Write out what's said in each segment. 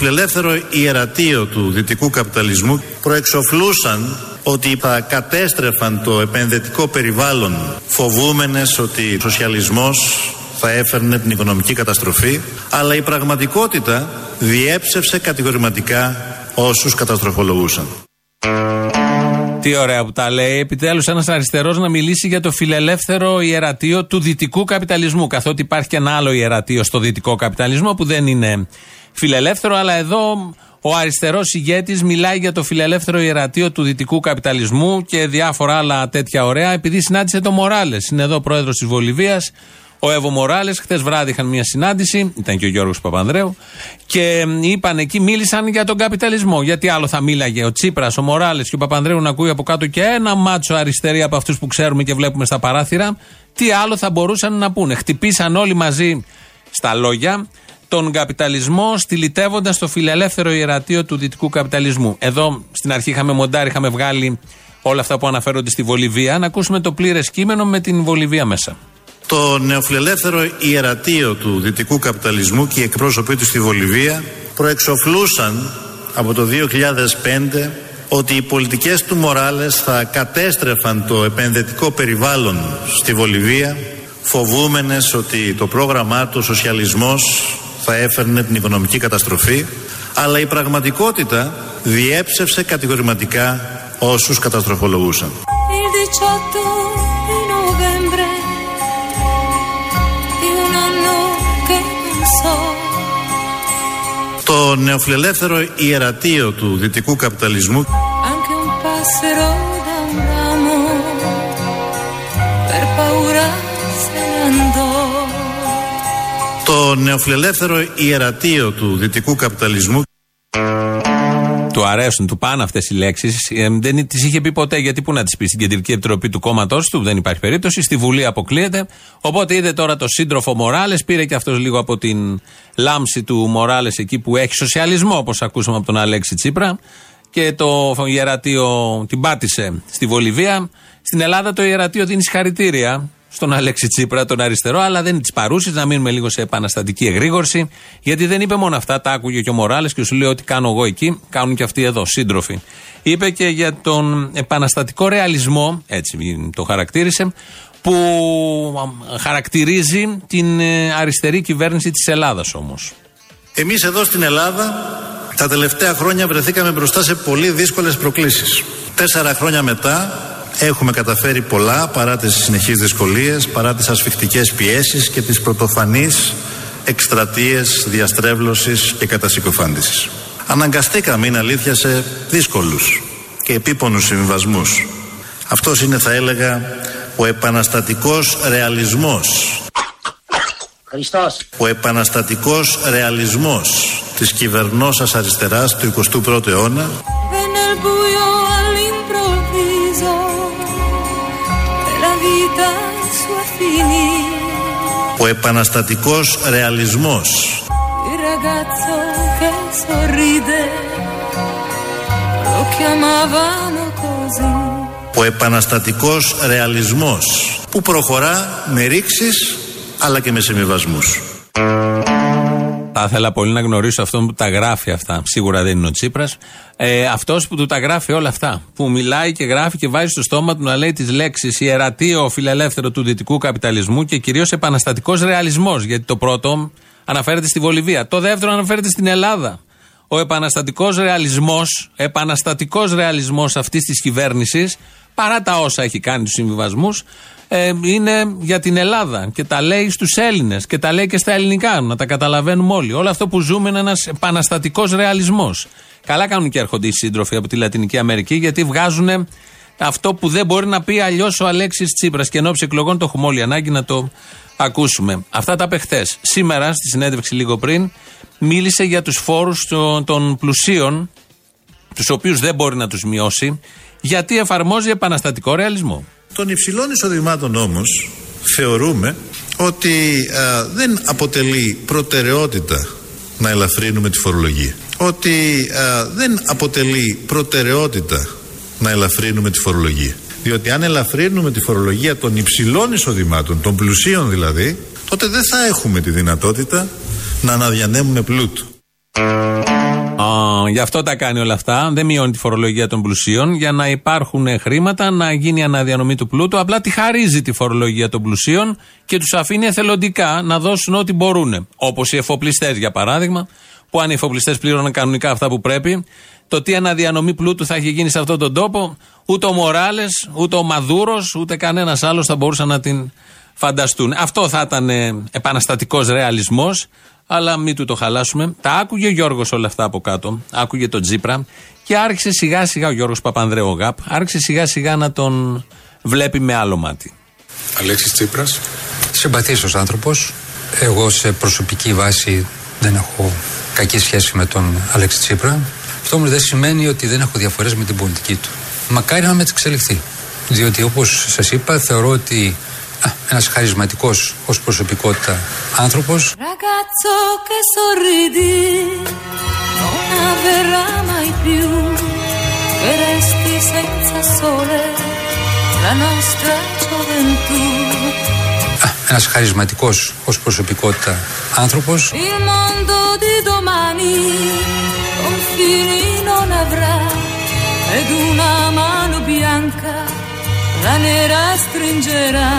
νεοφιλελεύθερο ιερατείο του δυτικού καπιταλισμού προεξοφλούσαν ότι θα κατέστρεφαν το επενδυτικό περιβάλλον φοβούμενες ότι ο σοσιαλισμός θα έφερνε την οικονομική καταστροφή αλλά η πραγματικότητα διέψευσε κατηγορηματικά όσους καταστροφολογούσαν. Τι ωραία που τα λέει. Επιτέλους, ένας αριστερός να μιλήσει για το φιλελεύθερο ιερατείο του δυτικού καπιταλισμού. Καθότι υπάρχει και ένα άλλο ιερατείο στο δυτικό καπιταλισμό που δεν είναι φιλελεύθερο, αλλά εδώ ο αριστερός ηγέτης μιλάει για το φιλελεύθερο ιερατείο του δυτικού καπιταλισμού και διάφορα άλλα τέτοια ωραία, επειδή συνάντησε το Μοράλες. Είναι εδώ πρόεδρος της Βολιβίας, ο Εύω Μοράλες. Χθες βράδυ είχαν μια συνάντηση, ήταν και ο Γιώργος Παπανδρέου, και είπαν εκεί, μίλησαν για τον καπιταλισμό. Γιατί άλλο θα μίλαγε ο Τσίπρας, ο Μοράλες και ο Παπανδρέου να ακούει από κάτω και ένα μάτσο αριστερή από αυτούς που ξέρουμε και βλέπουμε στα παράθυρα. Τι άλλο θα μπορούσαν να πούνε. Χτυπήσαν όλοι μαζί στα λόγια τον καπιταλισμό στυλιτεύοντας το φιλελεύθερο ιερατείο του δυτικού καπιταλισμού. Εδώ στην αρχή είχαμε μοντάρει, είχαμε βγάλει όλα αυτά που αναφέρονται στη Βολιβία. Να ακούσουμε το πλήρες κείμενο με την Βολιβία μέσα. Το νεοφιλελεύθερο ιερατείο του δυτικού καπιταλισμού και οι εκπρόσωποι του στη Βολιβία προεξοφλούσαν από το 2005 ότι οι πολιτικές του Μοράλες θα κατέστρεφαν το επενδυτικό περιβάλλον στη Βολιβία φοβούμενες ότι το πρόγραμμά του ο σοσιαλισμός θα έφερνε την οικονομική καταστροφή αλλά η πραγματικότητα διέψευσε κατηγορηματικά όσους καταστροφολογούσαν. Το νεοφιλελεύθερο ιερατείο του δυτικού καπιταλισμού το νεοφιλελεύθερο ιερατείο του δυτικού καπιταλισμού του αρέσουν, του πάνε αυτές οι λέξεις. Ε, δεν τις είχε πει ποτέ, γιατί πού να τις πει στην Κεντρική Επιτροπή του κόμματός του, δεν υπάρχει περίπτωση. Στη Βουλή αποκλείεται. Οπότε είδε τώρα το σύντροφο Μοράλες, πήρε και αυτός λίγο από την λάμψη του Μοράλες εκεί που έχει σοσιαλισμό, όπως ακούσαμε από τον Αλέξη Τσίπρα. Και το ιερατείο την πάτησε στη Βολιβία. Στην Ελλάδα το ιερατείο δίνει συγχαρητήρια στον Αλέξη Τσίπρα, τον αριστερό, αλλά δεν είναι της παρούσης. Να μείνουμε λίγο σε επαναστατική εγρήγορση. Γιατί δεν είπε μόνο αυτά, τα άκουγε και ο Μοράλες και σου λέει ότι κάνω εγώ εκεί, κάνουν και αυτοί εδώ, σύντροφοι. Είπε και για τον επαναστατικό ρεαλισμό, έτσι το χαρακτήρισε, που χαρακτηρίζει την ε, αριστερή κυβέρνηση της Ελλάδας όμως. Εμείς εδώ στην Ελλάδα τα τελευταία χρόνια βρεθήκαμε μπροστά σε πολύ δύσκολες προκλήσεις. Τέσσερα χρόνια μετά Έχουμε καταφέρει πολλά παρά τις συνεχείς δυσκολίες, παρά τις ασφιχτικές πιέσεις και τις πρωτοφανείς εκστρατείες διαστρέβλωσης και κατασυκοφάντησης. Αναγκαστήκαμε, είναι αλήθεια, σε δύσκολους και επίπονους συμβιβασμούς. Αυτός είναι, θα έλεγα, ο επαναστατικός ρεαλισμός. Χριστός. Ο επαναστατικός ρεαλισμός της κυβερνώσας αριστεράς του 21ου αιώνα Ο επαναστατικός ρεαλισμός. Ο επαναστατικός ρεαλισμός που προχωρά με ρήξεις αλλά και με συμβιβασμούς. Θα ήθελα πολύ να γνωρίσω αυτόν που τα γράφει αυτά. Σίγουρα δεν είναι ο Τσίπρας. Ε, Αυτός που του τα γράφει όλα αυτά. Που μιλάει και γράφει και βάζει στο στόμα του να λέει τις λέξεις ιερατείο φιλελεύθερο του δυτικού καπιταλισμού και κυρίως επαναστατικός ρεαλισμός. Γιατί το πρώτο αναφέρεται στη Βολιβία. Το δεύτερο αναφέρεται στην Ελλάδα. Ο επαναστατικός ρεαλισμός, επαναστατικός ρεαλισμός αυτής της κυβέρνησης, παρά τα όσα έχει κάνει του συμβιβασμούς, ε, είναι για την Ελλάδα και τα λέει στους Έλληνες και τα λέει και στα ελληνικά, να τα καταλαβαίνουμε όλοι. Όλο αυτό που ζούμε είναι ένας επαναστατικός ρεαλισμός. Καλά κάνουν και έρχονται οι σύντροφοι από τη Λατινική Αμερική γιατί βγάζουν αυτό που δεν μπορεί να πει αλλιώς ο Αλέξης Τσίπρας. Και ενώ εκλογών το έχουμε όλοι ανάγκη να το ακούσουμε. Αυτά τα πεχθέ. Σήμερα, στη συνέντευξη λίγο πριν, μίλησε για τους φόρους των πλουσίων, τους οποίους δεν μπορεί να τους μειώσει, γιατί εφαρμόζει επαναστατικό ρεαλισμό. Των υψηλών εισοδημάτων όμως θεωρούμε ότι δεν αποτελεί προτεραιότητα να ελαφρύνουμε τη φορολογία. Ότι δεν αποτελεί προτεραιότητα να ελαφρύνουμε τη φορολογία. Διότι αν ελαφρύνουμε τη φορολογία των υψηλών εισοδημάτων, των πλουσίων δηλαδή, τότε δεν θα έχουμε τη δυνατότητα να αναδιανέμουμε πλούτο. Γι' αυτό τα κάνει όλα αυτά. Δεν μειώνει τη φορολογία των πλουσίων για να υπάρχουν χρήματα, να γίνει αναδιανομή του πλούτου. Απλά τη χαρίζει τη φορολογία των πλουσίων και τους αφήνει εθελοντικά να δώσουν ό,τι μπορούν. Όπως οι εφοπλιστές, για παράδειγμα, που αν οι εφοπλιστές πλήρωναν κανονικά αυτά που πρέπει, το τι αναδιανομή πλούτου θα έχει γίνει σε αυτόν τον τόπο, ούτε ο Μοράλες, ούτε ο Μαδούρος, ούτε κανένας άλλος θα μπορούσαν να την φανταστούν. Αυτό θα ήταν επαναστατικός ρεαλισμός αλλά μην του το χαλάσουμε. Τα άκουγε ο Γιώργος όλα αυτά από κάτω. Άκουγε τον Τζίπρα και άρχισε σιγά σιγά ο Γιώργος Παπανδρέου Γαπ, άρχισε σιγά σιγά να τον βλέπει με άλλο μάτι. Αλέξης Τσίπρας. Συμπαθήσω άνθρωπος. Εγώ σε προσωπική βάση δεν έχω κακή σχέση με τον Αλέξη Τσίπρα. Αυτό όμω δεν σημαίνει ότι δεν έχω διαφορές με την πολιτική του. Μακάρι να με εξελιχθεί. Διότι όπως σας είπα, θεωρώ ότι ένας χαρισματικός ως προσωπικότητα άνθρωπος. Ένας χαρισματικός ως προσωπικότητα άνθρωπος la nera stringerà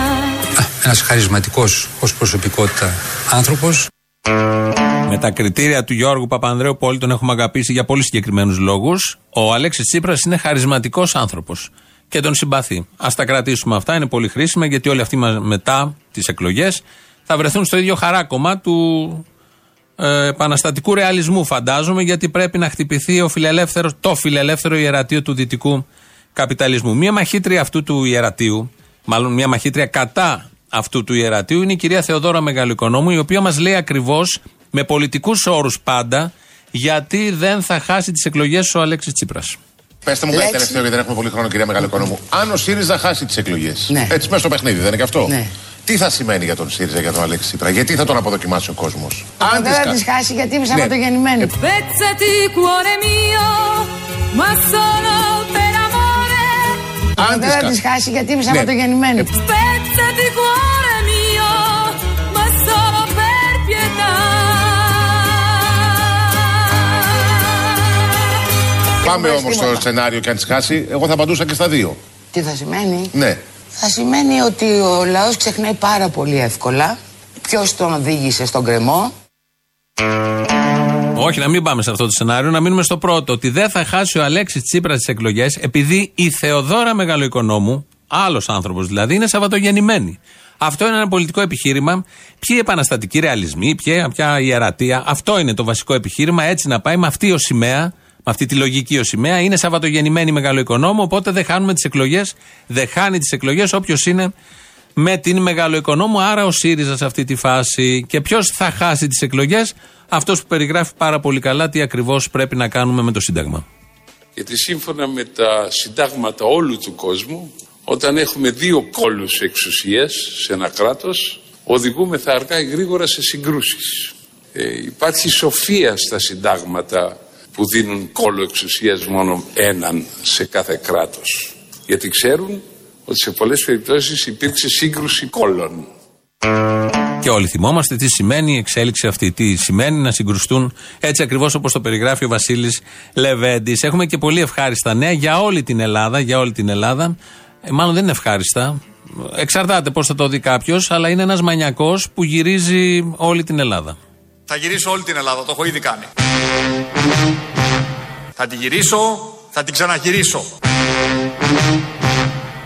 ένας χαρισματικός ως προσωπικότητα άνθρωπος με τα κριτήρια του Γιώργου Παπανδρέου που όλοι τον έχουμε αγαπήσει για πολύ συγκεκριμένους λόγους, ο Αλέξης Τσίπρας είναι χαρισματικός άνθρωπος και τον συμπαθεί. Α τα κρατήσουμε αυτά, είναι πολύ χρήσιμα γιατί όλοι αυτοί μετά τις εκλογές θα βρεθούν στο ίδιο χαράκομα του ε, επαναστατικού ρεαλισμού, φαντάζομαι, γιατί πρέπει να χτυπηθεί ο φιλελεύθερος, το φιλελεύθερο ιερατείο του δυτικού καπιταλισμού. Μία μαχήτρια αυτού του ιερατείου, μάλλον μία μαχήτρια κατά αυτού του ιερατείου, είναι η κυρία Θεοδόρα Μεγαλοοικονόμου, η οποία μας λέει ακριβώς με πολιτικούς όρους πάντα γιατί δεν θα χάσει τις εκλογές ο Αλέξης Τσίπρας. Πετε μου κάτι τελευταίο, γιατί δεν έχουμε πολύ χρόνο, κυρία Μεγαλοοικονόμου. Αν ο ΣΥΡΙΖΑ χάσει τις εκλογές. Ναι. Έτσι, μέσα στο παιχνίδι, δεν είναι και αυτό; Ναι. Τι θα σημαίνει για τον ΣΥΡΙΖΑ, για τον Αλέξη Τσίπρα, γιατί θα τον αποδοκιμάσει ο κόσμος; Αν δεν θα τις χάσει, γιατί είμαι σαββατογεννημένη. Αν δεν θα τις χάσει, γιατί είμαι σαββατογεννημένη. Πάμε όμως στο σενάριο και αν τις χάσει, εγώ θα απαντούσα και στα δύο. Τι θα σημαίνει; Ναι. Θα σημαίνει ότι ο λαός ξεχνάει πάρα πολύ εύκολα. Ποιος τον οδήγησε στον κρεμό. Όχι, να μην πάμε σε αυτό το σενάριο, να μείνουμε στο πρώτο. Ότι δεν θα χάσει ο Αλέξης Τσίπρας τις εκλογές επειδή η Θεοδόρα Μεγαλοοικονόμου, άλλος άνθρωπος δηλαδή, είναι Σαββατογεννημένη. Αυτό είναι ένα πολιτικό επιχείρημα. Ποιοι επαναστατικοί ρεαλισμοί, ποια, ποια ιερατεία. Αυτό είναι το βασικό επιχείρημα. Έτσι να πάει με αυτή ο σημαία με αυτή τη λογική ο σημαία. Είναι Σαββατογεννημένη μεγαλοοικονόμο, οπότε δεν χάνουμε τις εκλογές. Δεν χάνει τις εκλογές όποιος είναι με την μεγαλοοικονόμο. Άρα ο ΣΥΡΙΖΑ σε αυτή τη φάση. Και ποιος θα χάσει τις εκλογές, αυτός που περιγράφει πάρα πολύ καλά τι ακριβώς πρέπει να κάνουμε με το Σύνταγμα. Γιατί σύμφωνα με τα συντάγματα όλου του κόσμου, όταν έχουμε δύο κόλους εξουσίας σε ένα κράτος, οδηγούμε θα αργά ή γρήγορα σε συγκρούσεις. Ε, υπάρχει σοφία στα συντάγματα που δίνουν κόλλο εξουσίας μόνο έναν σε κάθε κράτος. Γιατί ξέρουν ότι σε πολλές περιπτώσεις υπήρξε σύγκρουση κόλλων. Και όλοι θυμόμαστε τι σημαίνει η εξέλιξη αυτή. Τι σημαίνει να συγκρουστούν έτσι ακριβώς όπως το περιγράφει ο Βασίλης Λεβέντης. Έχουμε και πολύ ευχάριστα νέα για όλη την Ελλάδα. Για όλη την Ελλάδα. Ε, μάλλον δεν είναι ευχάριστα. Εξαρτάται πώς θα το δει κάποιος, αλλά είναι ένας μανιακός που γυρίζει όλη την Ελλάδα. Θα γυρίσω όλη την Ελλάδα, το έχω ήδη κάνει. Θα τη γυρίσω, θα την ξαναγυρίσω.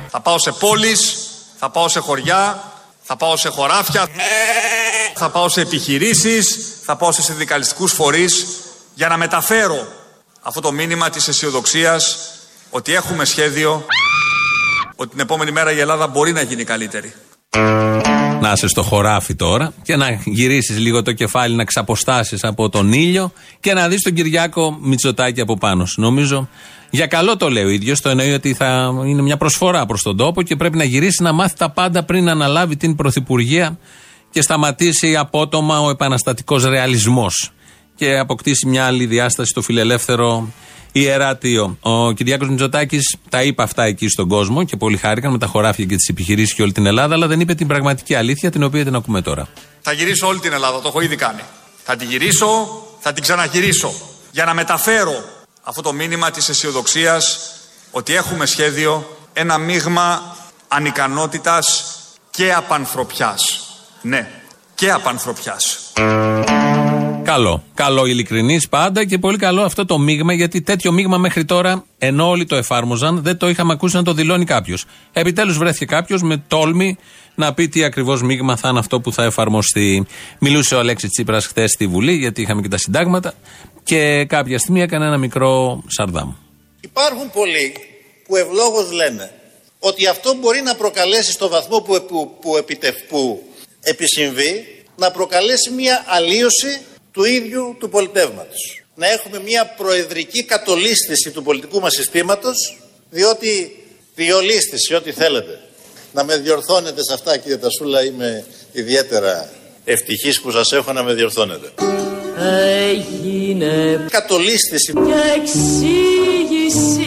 Θα πάω σε πόλεις, θα πάω σε χωριά, θα πάω σε χωράφια, θα πάω σε επιχειρήσεις, θα πάω σε συνδικαλιστικούς φορείς για να μεταφέρω αυτό το μήνυμα της αισιοδοξίας ότι έχουμε σχέδιο, ότι την επόμενη μέρα η Ελλάδα μπορεί να γίνει καλύτερη να είσαι στο χωράφι τώρα και να γυρίσεις λίγο το κεφάλι, να ξαποστάσεις από τον ήλιο και να δεις τον Κυριάκο Μητσοτάκη από πάνω σου. Νομίζω για καλό το λέει ο ίδιος. Το εννοεί ότι θα είναι μια προσφορά προς τον τόπο και πρέπει να γυρίσει να μάθει τα πάντα πριν να αναλάβει την πρωθυπουργία και σταματήσει απότομα ο επαναστατικός ρεαλισμός και αποκτήσει μια άλλη διάσταση στο φιλελεύθερο ιεράτιο. Ο Κυριάκος Μητσοτάκης τα είπε αυτά εκεί στον κόσμο και πολύ χάρηκαν με τα χωράφια και τις επιχειρήσεις και όλη την Ελλάδα, αλλά δεν είπε την πραγματική αλήθεια την οποία την ακούμε τώρα. Θα γυρίσω όλη την Ελλάδα, το έχω ήδη κάνει. Θα τη γυρίσω, θα την ξαναγυρίσω. για να μεταφέρω αυτό το μήνυμα της αισιοδοξίας ότι έχουμε σχέδιο ένα μείγμα ανικανότητας και απανθρωπιάς. Ναι, και απανθρωπιάς. Καλό. Καλό ειλικρινής πάντα και πολύ καλό αυτό το μείγμα, γιατί τέτοιο μείγμα μέχρι τώρα, ενώ όλοι το εφάρμοζαν, δεν το είχαμε ακούσει να το δηλώνει κάποιος. Επιτέλους βρέθηκε κάποιος με τόλμη να πει τι ακριβώς μείγμα θα είναι αυτό που θα εφαρμοστεί. Μιλούσε ο Αλέξης Τσίπρας χθες στη Βουλή, γιατί είχαμε και τα συντάγματα, και κάποια στιγμή έκανε ένα μικρό σαρδάμ. Υπάρχουν πολλοί που ευλόγως λένε ότι αυτό μπορεί να προκαλέσει στο βαθμό που, που, που, που επισυμβεί να προκαλέσει μια αλλίωση του ίδιου του πολιτεύματος. Να έχουμε μια προεδρική κατολίσθηση του πολιτικού μας συστήματος, διότι διολίσθηση, ό,τι θέλετε. Να με διορθώνετε σε αυτά κύριε Τασούλα, είμαι ιδιαίτερα ευτυχής που σας έχω να με διορθώνετε. Έγινε κατολίσθηση και εξήγηση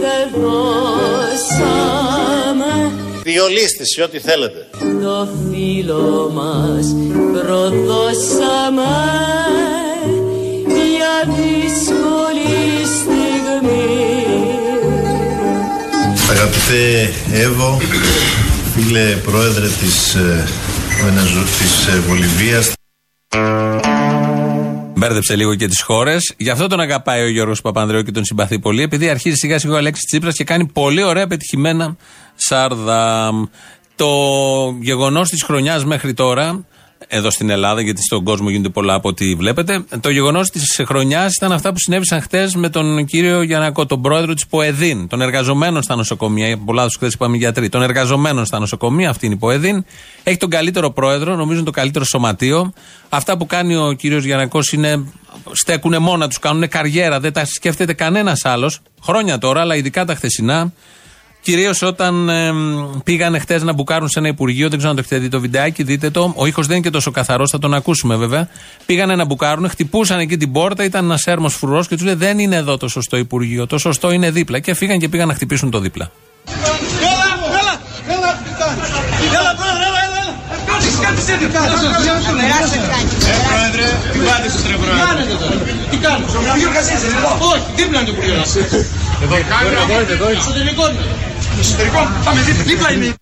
δεν δώσαμε διολίσθηση, ό,τι θέλετε. Το φίλο μας προδώσαμε Αγαπητέ Εύω, φίλε πρόεδρε της, ε, της ε, Βολιβίας, Μπέρδεψε λίγο και τις χώρες. Γι' αυτό τον αγαπάει ο Γιώργος Παπανδρέου και τον συμπαθεί πολύ, επειδή αρχίζει σιγά σιγά ο Αλέξης Τσίπρας και κάνει πολύ ωραία πετυχημένα Σαρδάμ. Το γεγονός της χρονιάς μέχρι τώρα, εδώ στην Ελλάδα, γιατί στον κόσμο γίνονται πολλά από ό,τι βλέπετε, το γεγονός της χρονιάς ήταν αυτά που συνέβησαν χτες με τον κύριο Γιανακό, τον πρόεδρο της ΠΟΕΔΗΝ, των εργαζομένων στα νοσοκομεία. Πολλά τους χθες είπαμε γιατροί. Των εργαζομένων στα νοσοκομεία, αυτή είναι η ΠΟΕΔΗΝ. Έχει τον καλύτερο πρόεδρο, νομίζω το καλύτερο σωματείο. Αυτά που κάνει ο κύριος Γιανακό είναι. στέκουν μόνα τους, κάνουν καριέρα, δεν τα σκέφτεται κανένας άλλος. Χρόνια τώρα, αλλά ειδικά τα χθεσινά. Κυρίως όταν ε, πήγαν χτες να μπουκάρουν σε ένα υπουργείο, δεν ξέρω αν το έχετε δει το βιντεάκι, δείτε το. Ο ήχος δεν είναι και τόσο καθαρός, θα τον ακούσουμε βέβαια. Πήγανε να μπουκάρουν, χτυπούσαν εκεί την πόρτα, ήταν ένας έρμος φρουρός και τους λέει: Δεν είναι εδώ το σωστό υπουργείο, το σωστό είναι δίπλα. Και φύγαν και πήγαν να χτυπήσουν το δίπλα. Τι κάνω, Όχι, δίπλα είναι το Υπουργείο Εδώ, εδώ, εσωτερικό είναι. Εσωτερικό, πάμε δίπλα είναι.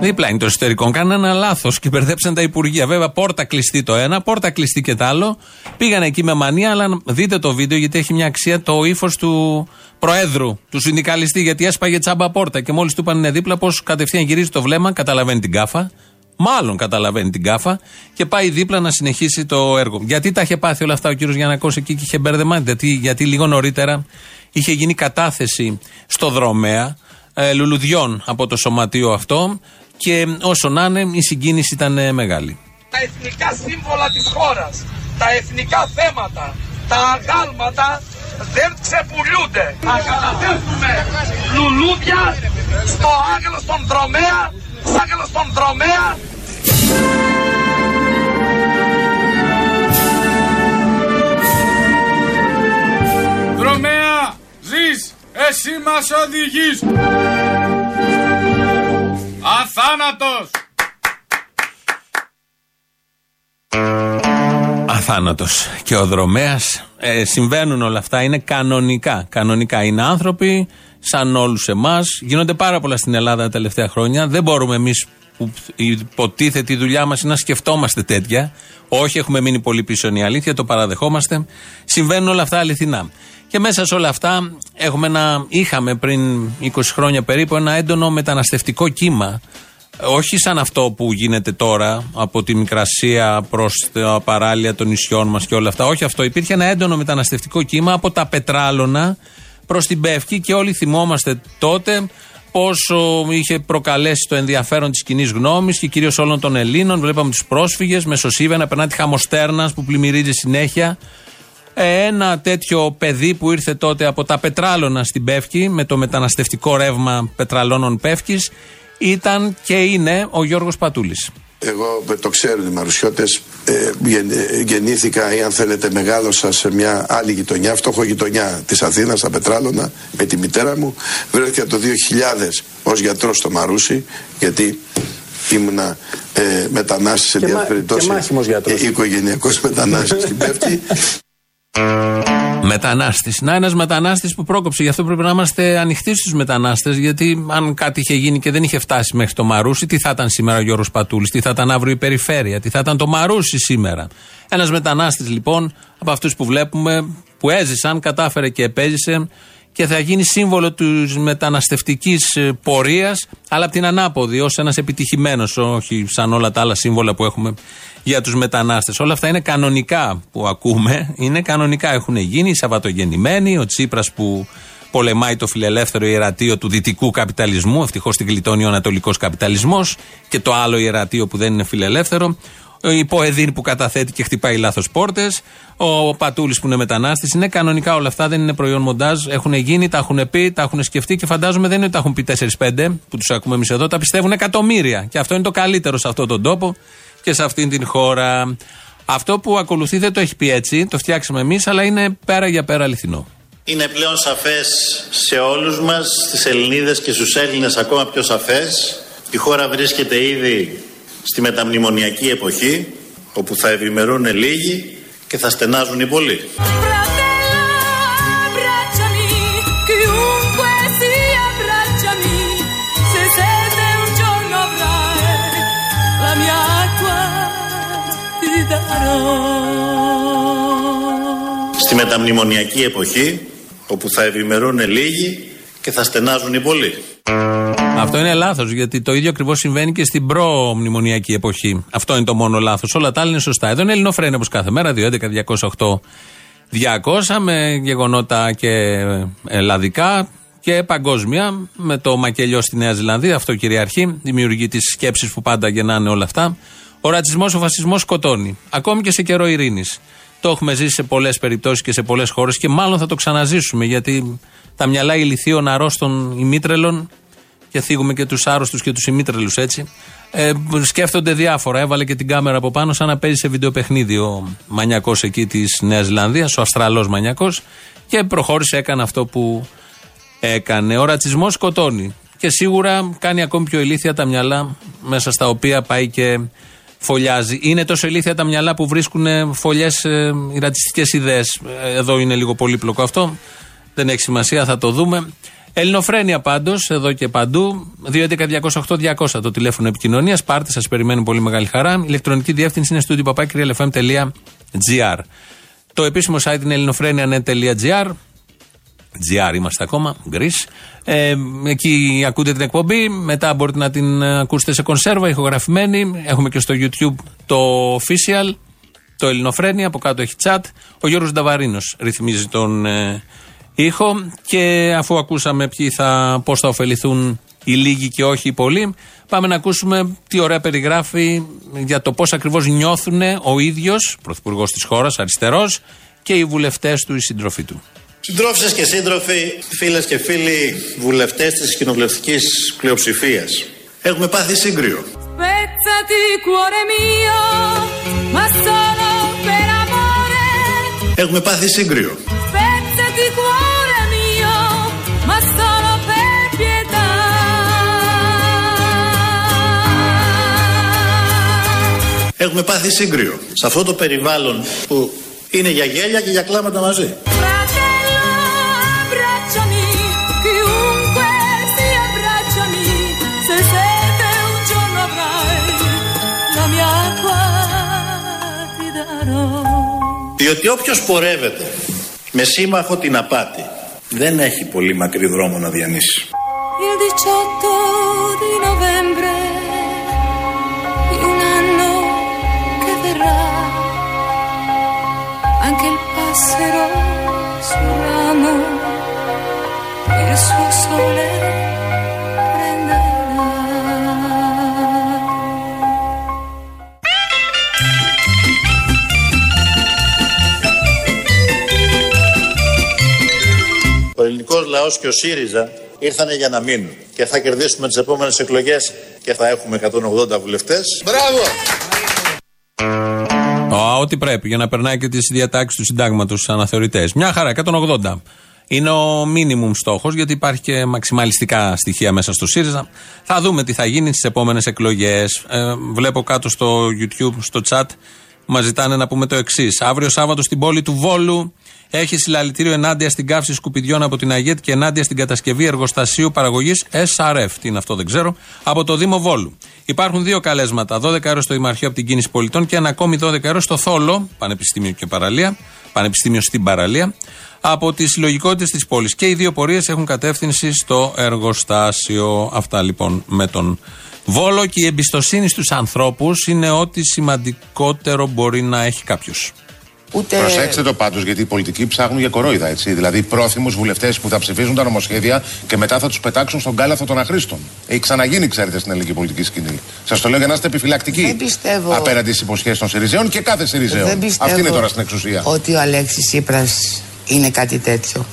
Δίπλα είναι το εσωτερικό. Κάνανε ένα λάθος και μπερδέψαν τα υπουργεία. Βέβαια, πόρτα κλειστή το ένα, πόρτα κλειστή και το άλλο. Πήγαν εκεί με μανία, αλλά δείτε το βίντεο γιατί έχει μια αξία το ύφος του προέδρου, του συνδικαλιστή. Γιατί έσπαγε τσάμπα πόρτα και μόλις του είπαν είναι δίπλα, πώς κατευθείαν γυρίζει το βλέμμα, καταλαβαίνει την κάφα. Μάλλον καταλαβαίνει την κάφα και πάει δίπλα να συνεχίσει το έργο. Γιατί τα είχε πάθει όλα αυτά ο κύριος Γιανακός εκεί και είχε μπέρδεμα, γιατί, γιατί λίγο νωρίτερα είχε γίνει κατάθεση στο δρομέα ε, λουλουδιών από το σωματείο αυτό και όσο να είναι η συγκίνηση ήταν ε, μεγάλη. Τα εθνικά σύμβολα της χώρας, τα εθνικά θέματα, τα αγάλματα δεν ξεπουλούνται. Θα καταθέσουμε λουλούδια στο άγγελο στον δρομέα άγγελος στον δρομέα. Δρομέα, ζεις, εσύ μας οδηγείς. Αθάνατος. Αθάνατος και ο δρομέας ε, συμβαίνουν όλα αυτά είναι κανονικά κανονικά είναι άνθρωποι σαν όλους εμάς. Γίνονται πάρα πολλά στην Ελλάδα τα τελευταία χρόνια. Δεν μπορούμε εμείς που υποτίθεται η δουλειά μας είναι να σκεφτόμαστε τέτοια. Όχι, έχουμε μείνει πολύ πίσω, είναι η αλήθεια, το παραδεχόμαστε. Συμβαίνουν όλα αυτά αληθινά. Και μέσα σε όλα αυτά έχουμε ένα, είχαμε πριν 20 χρόνια περίπου ένα έντονο μεταναστευτικό κύμα. Όχι σαν αυτό που γίνεται τώρα από τη Μικρασία προς τα παράλια των νησιών μας και όλα αυτά. Όχι αυτό. Υπήρχε ένα έντονο μεταναστευτικό κύμα από τα πετράλωνα προς την Πεύκη και όλοι θυμόμαστε τότε πόσο είχε προκαλέσει το ενδιαφέρον της κοινής γνώμης και κυρίως όλων των Ελλήνων. Βλέπαμε τους πρόσφυγες μεσοσύβια να περνά τη χαμοστέρνα που πλημμυρίζει συνέχεια. Ε, ένα τέτοιο παιδί που ήρθε τότε από τα πετράλωνα στην Πεύκη με το μεταναστευτικό ρεύμα πετραλώνων Πεύκης ήταν και είναι ο Γιώργος Πατούλης. Εγώ το ξέρουν οι Μαρουσιώτες ε, γεννήθηκα ή αν θέλετε μεγάλωσα σε μια άλλη γειτονιά, φτωχό γειτονιά της Αθήνας, στα Πετράλωνα, με τη μητέρα μου. Βρέθηκα το 2000 ως γιατρός στο Μαρούσι, γιατί ήμουνα ε, μετανάστης σε διάφορες περιπτώσεις. Και μάχημος γιατρός. Ε, οικογενειακός μετανάστης στην Πέφτη. Μετανάστης. Να, ένας μετανάστης που πρόκοψε. Γι' αυτό πρέπει να είμαστε ανοιχτοί στους μετανάστες. Γιατί αν κάτι είχε γίνει και δεν είχε φτάσει μέχρι το Μαρούσι, τι θα ήταν σήμερα ο Γιώργος Πατούλης, τι θα ήταν αύριο η Περιφέρεια, τι θα ήταν το Μαρούσι σήμερα. Ένας μετανάστης λοιπόν από αυτούς που βλέπουμε, που έζησαν, κατάφερε και επέζησε και θα γίνει σύμβολο της μεταναστευτικής ε, πορείας, αλλά από την ανάποδη, ως ένας επιτυχημένος, όχι σαν όλα τα άλλα σύμβολα που έχουμε για τους μετανάστες. Όλα αυτά είναι κανονικά που ακούμε, είναι κανονικά. Έχουν γίνει οι Σαββατογεννημένοι, ο Τσίπρας που πολεμάει το φιλελεύθερο ιερατείο του δυτικού καπιταλισμού. Ευτυχώς την γλιτώνει ο Ανατολικός καπιταλισμός και το άλλο ιερατείο που δεν είναι φιλελεύθερο η Ποεδίν που καταθέτει και χτυπάει λάθος πόρτες, ο Πατούλης που είναι μετανάστης. Είναι κανονικά όλα αυτά, δεν είναι προϊόν μοντάζ. Έχουν γίνει, τα έχουν πει, τα έχουν σκεφτεί και φαντάζομαι δεν είναι ότι τα έχουν πει 4-5 που τους ακούμε εμείς εδώ, τα πιστεύουν εκατομμύρια. Και αυτό είναι το καλύτερο σε αυτόν τον τόπο και σε αυτήν την χώρα. Αυτό που ακολουθεί δεν το έχει πει έτσι, το φτιάξαμε εμείς, αλλά είναι πέρα για πέρα αληθινό. Είναι πλέον σαφές σε όλους μας, στις Ελληνίδες και στους Έλληνες ακόμα πιο σαφές. Η χώρα βρίσκεται ήδη στη μεταμνημονιακή εποχή όπου θα ευημερούν λίγοι και θα στενάζουν οι πολλοί. Στη μεταμνημονιακή εποχή όπου θα ευημερούν λίγοι και θα στενάζουν οι πολλοί. Αυτό είναι λάθος, γιατί το ίδιο ακριβώς συμβαίνει και στην προ-μνημονιακή εποχή. Αυτό είναι το μόνο λάθος. Όλα τα άλλα είναι σωστά. Εδώ είναι Ελληνοφρένια όπως κάθε μέρα, 211-208. 200 με γεγονότα και ελλαδικά και παγκόσμια με το μακελιό στη Νέα Ζηλανδία. Αυτό κυριαρχεί. Δημιουργεί τις σκέψεις που πάντα γεννάνε όλα αυτά. Ο ρατσισμός, ο φασισμός σκοτώνει. Ακόμη και σε καιρό ειρήνης. Το έχουμε ζήσει σε πολλές περιπτώσεις και σε πολλές χώρες και μάλλον θα το ξαναζήσουμε γιατί τα μυαλά ηλικίων αρρώστων ημίτρελων και θίγουμε και τους άρρωστους και τους ημίτρελους έτσι. Ε, σκέφτονται διάφορα. Έβαλε και την κάμερα από πάνω, σαν να παίζει σε βιντεοπαιχνίδι ο μανιακός εκεί της Νέας Ζηλανδίας, ο Αυστραλός μανιακός, και προχώρησε, έκανε αυτό που έκανε. Ο ρατσισμός σκοτώνει. Και σίγουρα κάνει ακόμη πιο ηλίθια τα μυαλά μέσα στα οποία πάει και φωλιάζει. Είναι τόσο ηλίθια τα μυαλά που βρίσκουν φωλιές ε, οι ρατσιστικές ιδέες. Ε, εδώ είναι λίγο πολύπλοκο αυτό. Δεν έχει σημασία, θα το δούμε. Ελληνοφρένια πάντως, εδώ και παντού. 2.11.208.200 το τηλέφωνο επικοινωνίας. Πάρτε, σας περιμένουν πολύ μεγάλη χαρά. ηλεκτρονική διεύθυνση είναι στο Το επίσημο site είναι ελληνοφρένια.net.gr. GR είμαστε ακόμα, γκρι. Ε, εκεί ακούτε την εκπομπή. Μετά μπορείτε να την ακούσετε σε κονσέρβα, ηχογραφημένη. Έχουμε και στο YouTube το official, το Ελληνοφρένια. Από κάτω έχει chat. Ο Γιώργος Νταβαρίνος ρυθμίζει τον ε, ήχο. Και αφού ακούσαμε ποιοι θα, πώς θα ωφεληθούν οι λίγοι και όχι οι πολλοί, πάμε να ακούσουμε τι ωραία περιγράφει για το πώς ακριβώς νιώθουν ο ίδιος, πρωθυπουργός της χώρας, αριστερός, και οι βουλευτές του, οι σύντροφοι του. Συντρόφισσες και σύντροφοι, φίλες και φίλοι βουλευτές της κοινοβουλευτικής πλειοψηφίας. Έχουμε πάθει σύγκριο. Έχουμε πάθει σύγκριο. Έχουμε πάθει σύγκριο σε αυτό το περιβάλλον που είναι για γέλια και για κλάματα μαζί. Διότι όποιος πορεύεται με σύμμαχο την απάτη δεν έχει πολύ μακρύ δρόμο να διανύσει. Ο ελληνικός λαός και ο ΣΥΡΙΖΑ ήρθανε για να μείνουν και θα κερδίσουμε τις επόμενες εκλογές και θα έχουμε 180 βουλευτές. Μπράβο! Ό,τι πρέπει για να περνάει και τις διατάξεις του συντάγματος στους αναθεωρητές. Μια χαρά, 180. Είναι ο μίνιμουμ στόχος, γιατί υπάρχει και μαξιμαλιστικά στοιχεία μέσα στο ΣΥΡΙΖΑ. Θα δούμε τι θα γίνει στις επόμενες εκλογές. Ε, βλέπω κάτω στο YouTube, στο chat, μας ζητάνε να πούμε το εξής. Αύριο Σάββατο στην πόλη του Βόλου έχει συλλαλητήριο ενάντια στην καύση σκουπιδιών από την ΑΓΕΤ και ενάντια στην κατασκευή εργοστασίου παραγωγής SRF. Τι είναι αυτό, δεν ξέρω. Από το Δήμο Βόλου. Υπάρχουν δύο καλέσματα. 12 ευρώ στο Δημαρχείο από την κίνηση πολιτών και ένα ακόμη 12 ευρώ στο Θόλο, Πανεπιστήμιο και Παραλία. Πανεπιστήμιο στην Παραλία. Από τις συλλογικότητες της πόλης. Και οι δύο πορείες έχουν κατεύθυνση στο εργοστάσιο. Αυτά λοιπόν με τον Βόλο και η εμπιστοσύνη στους ανθρώπους είναι ό,τι σημαντικότερο μπορεί να έχει κάποιος. Ούτε... Προσέξτε το πάντως, γιατί οι πολιτικοί ψάχνουν για κορόιδα, έτσι. Δηλαδή, πρόθυμους βουλευτές που θα ψηφίζουν τα νομοσχέδια και μετά θα τους πετάξουν στον κάλαθο των αχρήστων. Έχει ξαναγίνει, ξέρετε, στην ελληνική πολιτική σκηνή. Σας το λέω για να είστε επιφυλακτικοί. Δεν πιστεύω. Απέναντι στις υποσχέσεις των Σιριζέων και κάθε Σιριζέων. Δεν πιστεύω Αυτή είναι τώρα στην εξουσία. Ότι ο Αλέξης Τσίπρας είναι κάτι τέτοιο.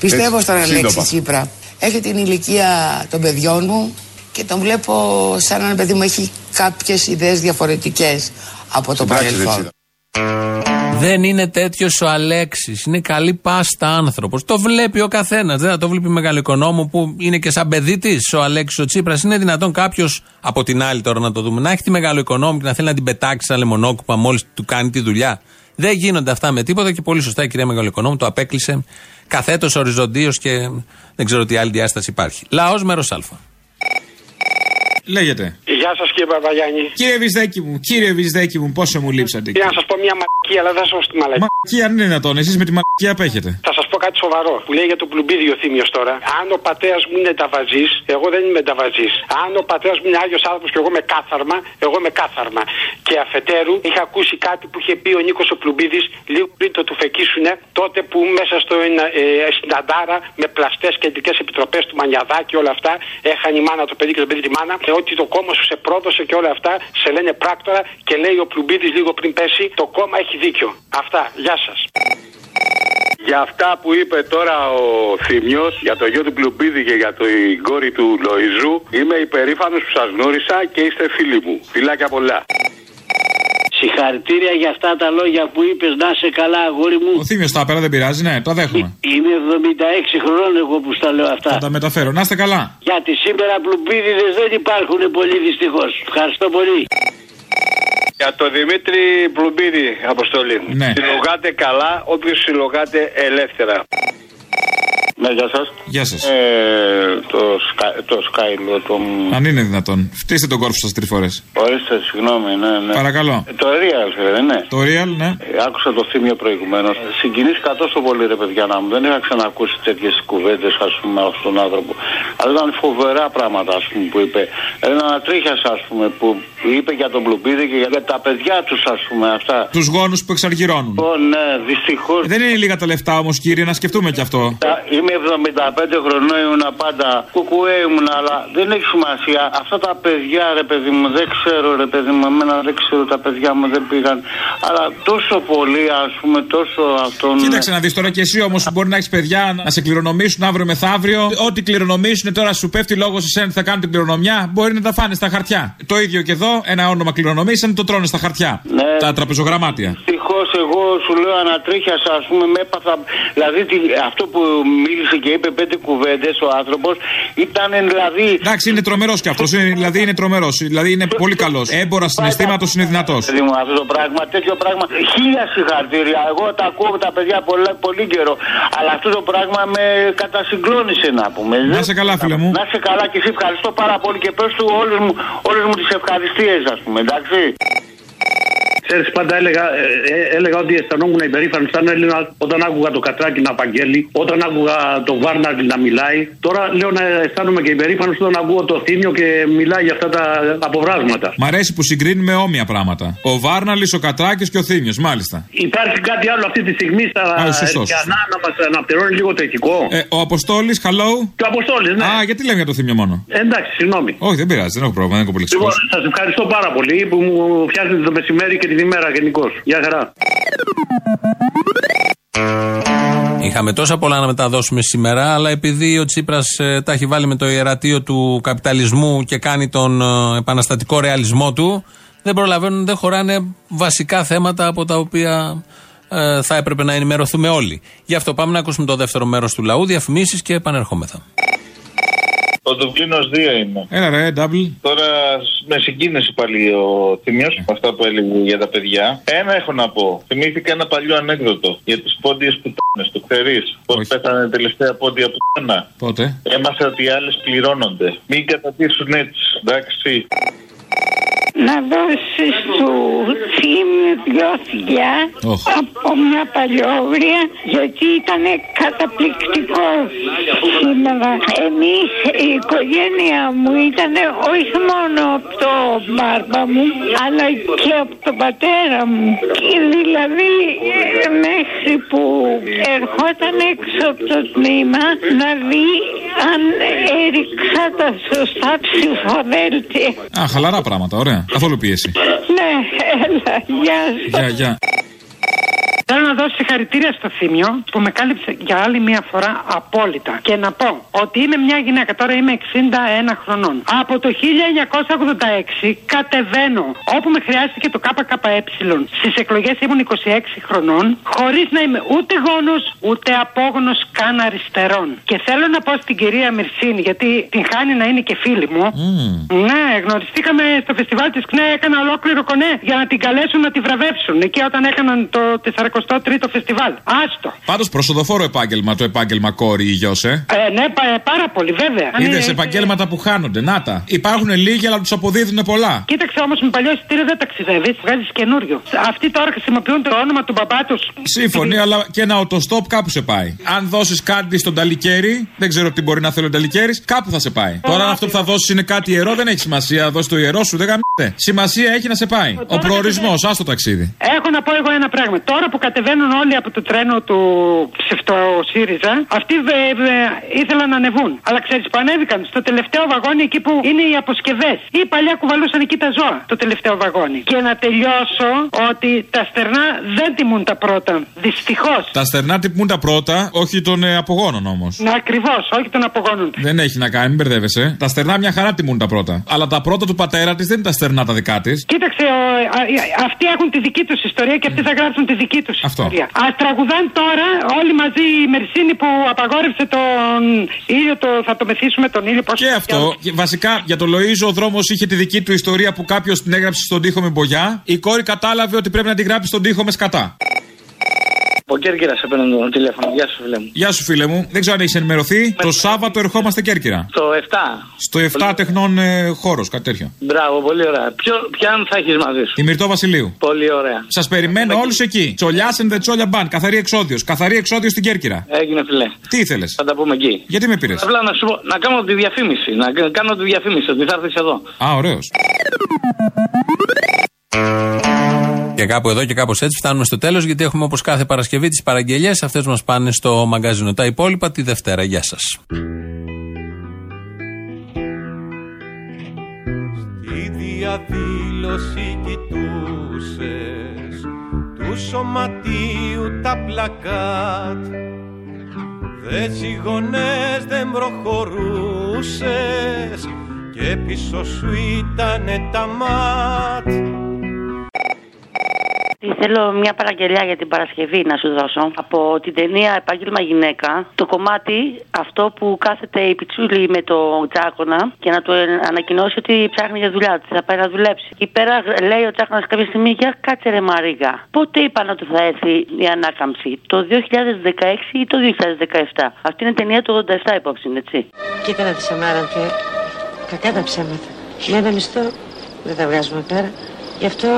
πιστεύω στον Αλέξη Τσίπρα. Έχει την ηλικία των παιδιών μου και τον βλέπω σαν ένα παιδί μου έχει κάποιες ιδέες διαφορετικές από το παρελθόν. Δεν είναι τέτοιος ο Αλέξης. Είναι καλή πάστα άνθρωπος. Το βλέπει ο καθένας. Δεν θα το βλέπει μεγάλο οικονόμο που είναι και σαν παιδί της ο Αλέξης ο Τσίπρας. Είναι δυνατόν κάποιος από την άλλη τώρα να το δούμε να έχει τη μεγάλο οικονόμο και να θέλει να την πετάξει σαν λεμονόκουπα μόλις του κάνει τη δουλειά. Δεν γίνονται αυτά με τίποτα και πολύ σωστά η κυρία Μεγαλοοικονόμου το απέκλεισε καθέτος οριζοντίως και δεν ξέρω τι άλλη διάσταση υπάρχει. Λαός μέρος Α. Λέγεται. Γεια σας κύριε Παπαγιάννη. Κύριε Βυσδέκη μου, κύριε Βυσδέκη μου, πόσο μου λείψατε. Για να σας πω μια μαλακία, αλλά δεν θα σας πω στη μαλακία. Μαλακία αν είναι δυνατόν, εσείς με τη μαλακία απέχετε. Θα σας πω κάτι σοβαρό που λέει για τον πλουμπίδι ο Θήμιος τώρα. Αν ο πατέρας μου είναι ταβαζής, εγώ δεν είμαι ταβαζής. Αν ο πατέρας μου είναι άγιος άνθρωπος και εγώ είμαι κάθαρμα, εγώ είμαι κάθαρμα. Και αφετέρου είχα ακούσει κάτι που είχε πει ο Νίκος ο Πλουμπίδης λίγο πριν το του φεκίσουνε, τότε που μέσα στο, ε, στην Αντάρα με πλαστές κεντρικές επιτροπές του Μανιαδά και όλα αυτά έχανε η μάνα το παιδί και το παιδί τη μάνα και ότι το κόμμα σου σε πρόδωσε και όλα αυτά σε λένε πράκτορα και λέει ο Πλουμπίδης λίγο πριν πέσει το κόμμα έχει δίκιο. Αυτά. Γεια σας. Για αυτά που είπε τώρα ο Θημιός για το γιο του Πλουμπίδη και για την κόρη του Λοϊζού είμαι υπερήφανος που σας γνώρισα και είστε φίλοι μου. Φιλάκια πολλά. Συγχαρητήρια για αυτά τα λόγια που είπες. Να σε καλά, αγόρι μου. Ο Θήμιος τα πέρα δεν πειράζει, ναι, το δέχομαι. Είμαι 76 χρόνων εγώ που στα λέω αυτά. Θα τα μεταφέρω. Να είστε καλά. Γιατί σήμερα πλουμπίδιδες δεν υπάρχουν πολύ δυστυχώς. Ευχαριστώ πολύ. Για το Δημήτρη Πλουμπίδη, Αποστολή. Ναι. Συλλογάτε καλά, όποιος συλλογάτε ελεύθερα. Ναι, γεια σας. Γεια σας. Ε, το, Sky, το Skylo, το. Αν είναι δυνατόν. Φτύστε τον κόρφο σας τρεις φορές. Ορίστε, συγγνώμη, ναι, ναι. Παρακαλώ. Ε, το Real, δεν ναι. Το Real, ναι. Ε, άκουσα το θύμιο προηγουμένως. Συγκινήθηκα τόσο πολύ, ρε παιδιά, να μου. Δεν είχα ξανακούσει τέτοιες κουβέντες, ας πούμε, από τον άνθρωπο. Αλλά ήταν φοβερά πράγματα, ας πούμε, που είπε. Ένα ανατρίχιας, ας πούμε, που είπε για τον Πλουμπίδη και για τα παιδιά τους, ας πούμε, αυτά. Τους γόνους που εξαργυρώνουν. Ω, ναι, δυστυχώς. Δεν είναι λίγα τα λεφτά όμως, κύριε, να σκεφτούμε κι αυτό. Είμαι 75 χρονών, ήμουν πάντα κουκουέ ήμουν, αλλά δεν έχει σημασία. Αυτά τα παιδιά, ρε παιδί μου, δεν ξέρω, ρε παιδί μου, εμένα δεν ξέρω, τα παιδιά μου δεν πήγαν. Αλλά τόσο πολύ, ας πούμε, τόσο αυτό. Κοίταξε να δεις τώρα και εσύ όμως μπορεί να έχεις παιδιά να σε κληρονομήσουν αύριο μεθαύριο. Ό,τι κληρονομήσουν τώρα σου πέφτει λόγος σε σένα θα κάνουν την κληρονομιά, μπορεί να τα φάνε στα χαρτιά. Το ίδιο και εδώ, ένα όνομα κληρονομήσαν, το τρώνε στα χαρτιά. Ναι. Τα τραπεζογραμμάτια. Ευτυχώ εγώ σου λέω ανατρίχια, ας πούμε, με έπαθα. Δηλαδή αυτό που μίλησε και είπε πέντε κουβέντες ο άνθρωπος ήταν δηλαδή. Εντάξει, είναι τρομερός κι αυτός. Δηλαδή είναι τρομερός. Δηλαδή είναι πολύ καλός. Έμπορας συναισθήματος είναι δυνατό. Αυτό το πράγμα, τέτοιο πράγμα. Χίλια συγχαρητήρια. Εγώ τα ακούω τα παιδιά πολύ, πολύ καιρό. Αλλά αυτό το πράγμα με κατασυγκλώνησε να πούμε. Να σε καλά, φίλε μου. Να σε καλά και εσύ ευχαριστώ πάρα πολύ και πες του όλε μου, όλες μου τις ευχαριστίες, ας πούμε, εντάξει. Ξέρεις, πάντα έλεγα, ε, ε, έλεγα ότι αισθανόμουν υπερήφανος σαν Έλληνα όταν άκουγα το Κατράκι να απαγγέλει, όταν άκουγα το Βάρναρ να μιλάει. Τώρα λέω να αισθάνομαι και υπερήφανος όταν ακούω το Θήμιο και μιλάει για αυτά τα αποβράσματα. Μ' αρέσει που συγκρίνουμε όμοια πράγματα. Ο Βάρναλης, ο Κατράκης και ο Θήμιος, μάλιστα. Υπάρχει κάτι άλλο αυτή τη στιγμή στα Ερκιανά να μας αναπτερώνει λίγο το ηθικό. Ε, ο Αποστόλης, hello. Και ο Αποστόλης, ναι. Α, γιατί λέμε για το Θήμιο μόνο; Ε, εντάξει, συγγνώμη. Όχι, δεν πειράζει, δεν έχω πρόβλημα, δεν έχω Λοιπόν, σας ευχαριστώ πάρα πολύ που μου φτιάχνετε το μεσημέρι και την ημέρα γενικώς. Γεια χαρά. Είχαμε τόσα πολλά να μεταδώσουμε σήμερα, αλλά επειδή ο Τσίπρας ε, τα έχει βάλει με το ιερατείο του καπιταλισμού και κάνει τον ε, επαναστατικό ρεαλισμό του, δεν προλαβαίνουν, δεν χωράνε βασικά θέματα από τα οποία ε, θα έπρεπε να ενημερωθούμε όλοι. Γι' αυτό πάμε να ακούσουμε το δεύτερο μέρος του λαού, διαφημίσεις και επανερχόμεθα. Ο Δουβλίνος 2 είμαι. Έλα ρε, double. Τώρα με συγκίνησε πάλι ο Θημίο με αυτά που έλεγε για τα παιδιά. Ένα έχω να πω. Θυμήθηκα ένα παλιό ανέκδοτο για τις πόντιες πουτάνες. Το ξέρεις; Πώς πέθανε τελευταία πόντια πουτάνα; Πότε; Έμαθε ότι οι άλλες πληρώνονται. Μην κατατήσουν έτσι. Εντάξει. Να δώσεις του θύμιου δυο φιλιά από μια παλιόγρια γιατί ήταν καταπληκτικός σήμερα. Εμείς η οικογένεια μου ήταν όχι μόνο από το μπάρμπα μου αλλά και από τον πατέρα μου. Και δηλαδή μέχρι που ερχόταν έξω από το τμήμα να δει αν έριξα τα σωστά ψηφοδέλτια. Α, χαλαρά πράγματα, ωραία. Καθόλου πίεση. Ναι, έλα, γεια σας. Γεια, γεια. Θέλω να δώσω συγχαρητήρια στο Θήμιο που με κάλυψε για άλλη μία φορά απόλυτα. Και να πω ότι είμαι μια γυναίκα, τώρα είμαι 61 χρονών. Από το 1986 κατεβαίνω όπου με χρειάστηκε το ΚΚΕ. Στις εκλογές ήμουν 26 χρονών, χωρίς να είμαι ούτε γόνος ούτε απόγονο καν αριστερών. Και θέλω να πω στην κυρία Μυρσίνη, γιατί την χάνει να είναι και φίλη μου. Ναι, γνωριστήκαμε στο φεστιβάλ της ΚΝΕ, έκανα ολόκληρο κονέ για να την καλέσουν να τη βραβεύσουν. Εκεί όταν έκαναν το 43ο φεστιβάλ. Άστο. Πάντως προσοδοφόρο επάγγελμα το επάγγελμα κόρη ή γιος, ε. Ε, ναι, πα- πάρα πολύ, βέβαια. Είδες Ε, επαγγέλματα που χάνονται. Να τα. Υπάρχουν λίγοι, αλλά τους αποδίδουν πολλά. Κοίταξε όμως με παλιό εισιτήριο δεν ταξιδεύεις, βγάζεις καινούριο. Αυτοί τώρα χρησιμοποιούν το όνομα του μπαμπά τους. Σύμφωνοι, αλλά και ένα οτοστόπ κάπου σε πάει. Αν δώσεις κάτι στον ταλικέρι, δεν ξέρω τι μπορεί να θέλει ο ταλικέρι, κάπου θα σε πάει. Τώρα, αν αυτό που θα δώσεις είναι κάτι ιερό, δεν έχει σημασία. Δώσει το ιερό σου, δεν γαμιέται. Σημασία έχει να σε πάει. Ο προορισμός, α το ταξίδι. Έχω να πω εγώ ένα πράγμα. Τώρα που κατεβαίνουν όλοι από το τρένο του ψευτοσύριζα, αυτοί βε, βε, ήθελαν να ανεβούν. Αλλά ξέρεις που ανέβηκαν στο τελευταίο βαγόνι εκεί που είναι οι αποσκευές. Ή παλιά κουβαλούσαν εκεί τα ζώα, το τελευταίο βαγόνι. Και να τελειώσω ότι τα στερνά δεν τιμούν τα πρώτα. Δυστυχώς. Τα στερνά τυπούν τα πρώτα, όχι των ε, απογόνων όμως. Να ακριβώς, όχι των απογόνων. Δεν έχει να κάνει, μην μπερδεύεσαι. Τα στερνά μια χαρά τιμούν τα πρώτα. Αλλά τα πρώτα του πατέρα της δεν είναι τα στερνά τα δικά της. Κοίταξε, ο, α, α, αυτοί έχουν τη δική τους ιστορία και αυτοί θα γράψουν τη δική τους Αυτό. ιστορία. Α τραγουδάν τώρα όλοι μαζί η Μερσίνη που απαγόρευσε τον ήλιο, το, θα το μεθύσουμε τον ήλιο. Πώς Και αυτό. Και Βασικά για τον Λοίζο ο δρόμος είχε τη δική του ιστορία που κάποιος την έγραψε στον τοίχο με μπογιά. Η κόρη κατάλαβε ότι πρέπει να την γράψει στον τοίχο με σκατά. Ο Κέρκυρα σε παίρνω το τηλέφωνο. Γεια σου, φίλε μου. Γεια σου φίλε μου. Δεν ξέρω αν έχεις ενημερωθεί. Το Σάββατο ερχόμαστε Κέρκυρα. Το 7. Στο 7 τεχνών ε, χώρος, κάτι τέτοιο. Μπράβο, πολύ ωραία. Ποιο, ποιαν θα έχεις μαζί σου; Τη Μυρτό Βασιλείου. Πολύ ωραία. Σας περιμένω όλους εκεί. Τσολιά and the Τσόλια Μπαν. Καθαρή εξόδιος. Καθαρή εξόδιος στην Κέρκυρα. Έγινε, φιλέ. Τι ήθελες; Θα τα πούμε εκεί. Γιατί με πήρες; Απλά να, σου, πω- να κάνω τη διαφήμιση. Να κα- κάνω τη διαφήμιση ότι θα έρθεις εδώ. Α, ωραίος. Και κάπου εδώ και κάπως έτσι φτάνουμε στο τέλος, γιατί έχουμε όπως κάθε Παρασκευή τις παραγγελίε. Αυτές μας πάνε στο μαγκαζίνο. Τα υπόλοιπα τη Δευτέρα. Γεια σας. Η διαδήλωση κοιτούσες του σωματείου τα πλακάτ Δες σιγωνές δεν προχωρούσες και πίσω σου ήτανε τα μάτ Θέλω μια παραγγελιά για την Παρασκευή να σου δώσω. Από την ταινία Επάγγελμα Γυναίκα. Το κομμάτι αυτό που κάθεται η Πιτσούλη με το Τσάκονα και να του ε, ανακοινώσει ότι ψάχνει για δουλειά, ότι θα πάει να δουλέψει. Εκεί πέρα λέει ο Τσάκονα κάποια στιγμή για κάτσε ρε Μαρίγα. Πότε είπαν ότι θα έρθει η ανάκαμψη, το 2016 ή το 2017. Αυτή είναι ταινία του 87 υπόψη, έτσι. Κοίτα να δεις αμάρανθε, κακά τα ψέματα. Με ένα μισθό δεν τα βγάζουμε πέρα. Γι' αυτό